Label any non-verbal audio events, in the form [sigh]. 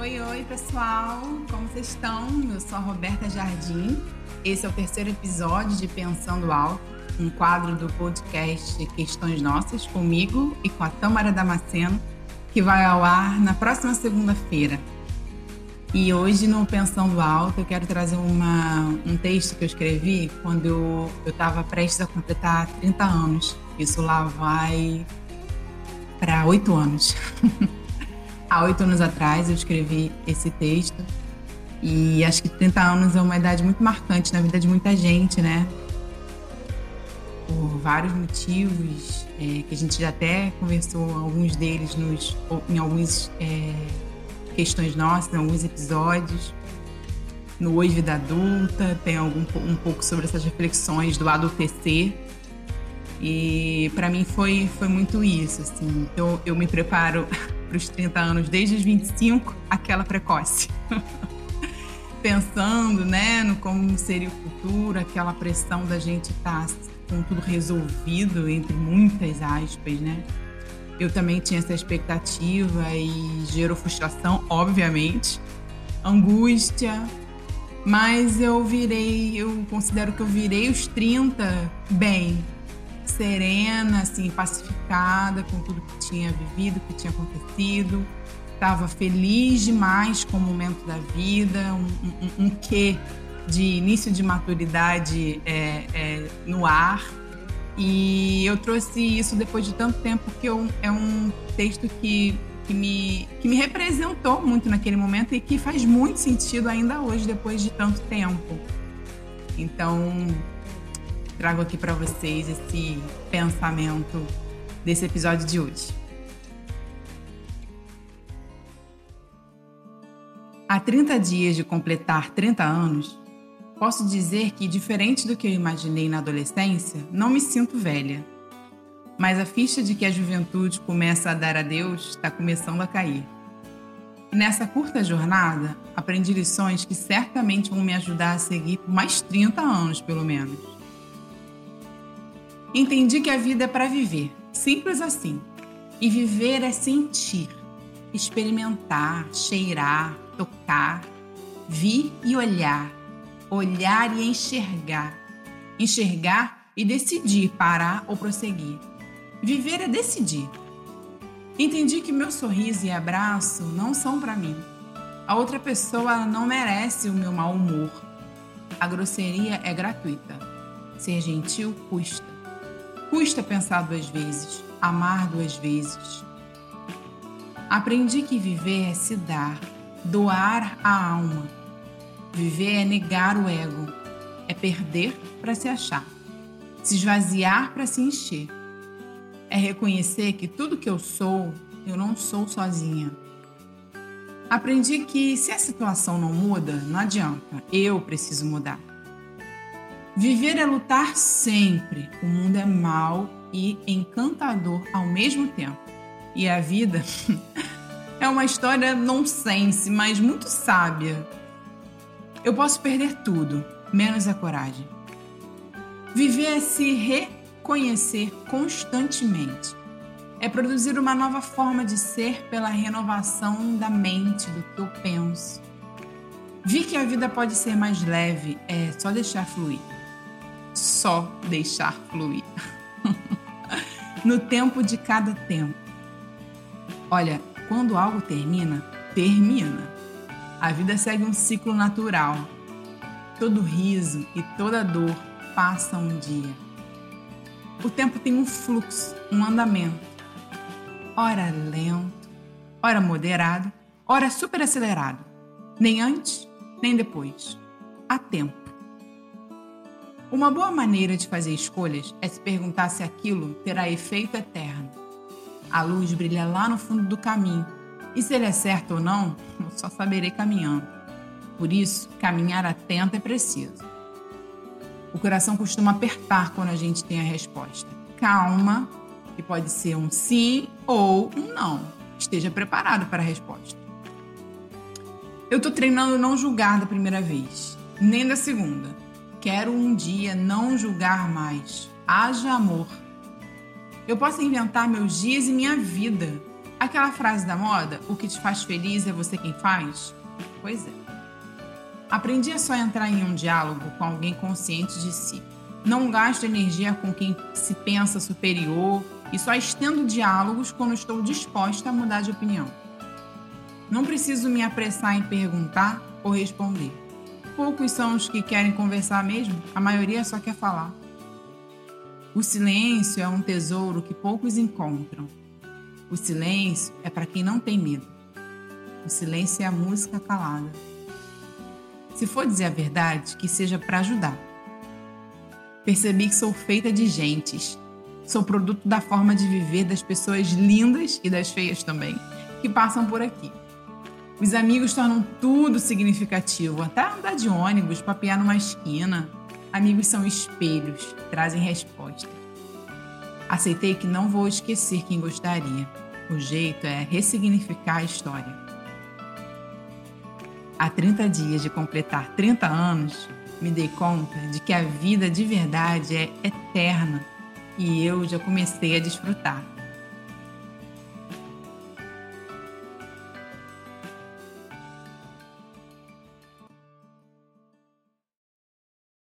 Oi, oi, pessoal! Como vocês estão? Eu sou a Roberta Jardim. Esse é o terceiro episódio de Pensando Alto, um quadro do podcast Questões Nossas, comigo e com a Tâmara Damasceno, que vai ao ar na próxima segunda-feira. E hoje, no Pensando Alto, eu quero trazer uma, um texto que eu escrevi quando eu estava prestes a completar 30 anos. Isso lá vai para oito anos. [laughs] Há oito anos atrás eu escrevi esse texto e acho que 30 anos é uma idade muito marcante na vida de muita gente, né? Por vários motivos, é, que a gente já até conversou alguns deles nos, em algumas é, questões nossas, em alguns episódios. No Hoje Vida Adulta, tem algum, um pouco sobre essas reflexões do adultecer. E para mim foi, foi muito isso, assim. Então eu me preparo para os 30 anos desde os 25, aquela precoce. [laughs] Pensando, né, no como seria o futuro, aquela pressão da gente estar tá com tudo resolvido, entre muitas aspas, né? Eu também tinha essa expectativa e gerou frustração, obviamente, angústia, mas eu virei, eu considero que eu virei os 30 bem, serena, assim, pacificada com tudo que tinha vivido, que tinha acontecido. Estava feliz demais com o momento da vida, um, um, um quê de início de maturidade é, é, no ar. E eu trouxe isso depois de tanto tempo, porque eu, é um texto que, que, me, que me representou muito naquele momento e que faz muito sentido ainda hoje, depois de tanto tempo. Então, trago aqui para vocês esse pensamento desse episódio de hoje. Há 30 dias de completar 30 anos, posso dizer que, diferente do que eu imaginei na adolescência, não me sinto velha. Mas a ficha de que a juventude começa a dar a Deus está começando a cair. E nessa curta jornada, aprendi lições que certamente vão me ajudar a seguir por mais 30 anos, pelo menos. Entendi que a vida é para viver, simples assim. E viver é sentir, experimentar, cheirar, tocar, vir e olhar, olhar e enxergar, enxergar e decidir parar ou prosseguir. Viver é decidir. Entendi que meu sorriso e abraço não são para mim. A outra pessoa não merece o meu mau humor. A grosseria é gratuita. Ser gentil custa. Custa pensar duas vezes, amar duas vezes. Aprendi que viver é se dar, doar a alma. Viver é negar o ego, é perder para se achar, se esvaziar para se encher. É reconhecer que tudo que eu sou, eu não sou sozinha. Aprendi que se a situação não muda, não adianta, eu preciso mudar. Viver é lutar sempre. O mundo é mau e encantador ao mesmo tempo. E a vida [laughs] é uma história nonsense, mas muito sábia. Eu posso perder tudo, menos a coragem. Viver é se reconhecer constantemente. É produzir uma nova forma de ser pela renovação da mente, do que eu penso. Vi que a vida pode ser mais leve, é só deixar fluir só deixar fluir. [laughs] no tempo de cada tempo. Olha, quando algo termina, termina. A vida segue um ciclo natural. Todo riso e toda dor passa um dia. O tempo tem um fluxo, um andamento. Ora lento, ora moderado, ora super acelerado. Nem antes, nem depois. Há tempo. Uma boa maneira de fazer escolhas é se perguntar se aquilo terá efeito eterno. A luz brilha lá no fundo do caminho, e se ele é certo ou não, [laughs] eu só saberei caminhando. Por isso, caminhar atento é preciso. O coração costuma apertar quando a gente tem a resposta. Calma, que pode ser um sim ou um não. Esteja preparado para a resposta. Eu estou treinando não julgar da primeira vez, nem da segunda Quero um dia não julgar mais. Haja amor. Eu posso inventar meus dias e minha vida. Aquela frase da moda, o que te faz feliz é você quem faz? Pois é. Aprendi a só entrar em um diálogo com alguém consciente de si. Não gasto energia com quem se pensa superior e só estendo diálogos quando estou disposta a mudar de opinião. Não preciso me apressar em perguntar ou responder. Poucos são os que querem conversar mesmo, a maioria só quer falar. O silêncio é um tesouro que poucos encontram. O silêncio é para quem não tem medo. O silêncio é a música calada. Se for dizer a verdade, que seja para ajudar. Percebi que sou feita de gentes. Sou produto da forma de viver das pessoas lindas e das feias também, que passam por aqui. Os amigos tornam tudo significativo, até andar de ônibus, papear numa esquina. Amigos são espelhos, trazem respostas. Aceitei que não vou esquecer quem gostaria. O jeito é ressignificar a história. Há 30 dias de completar 30 anos, me dei conta de que a vida de verdade é eterna e eu já comecei a desfrutar.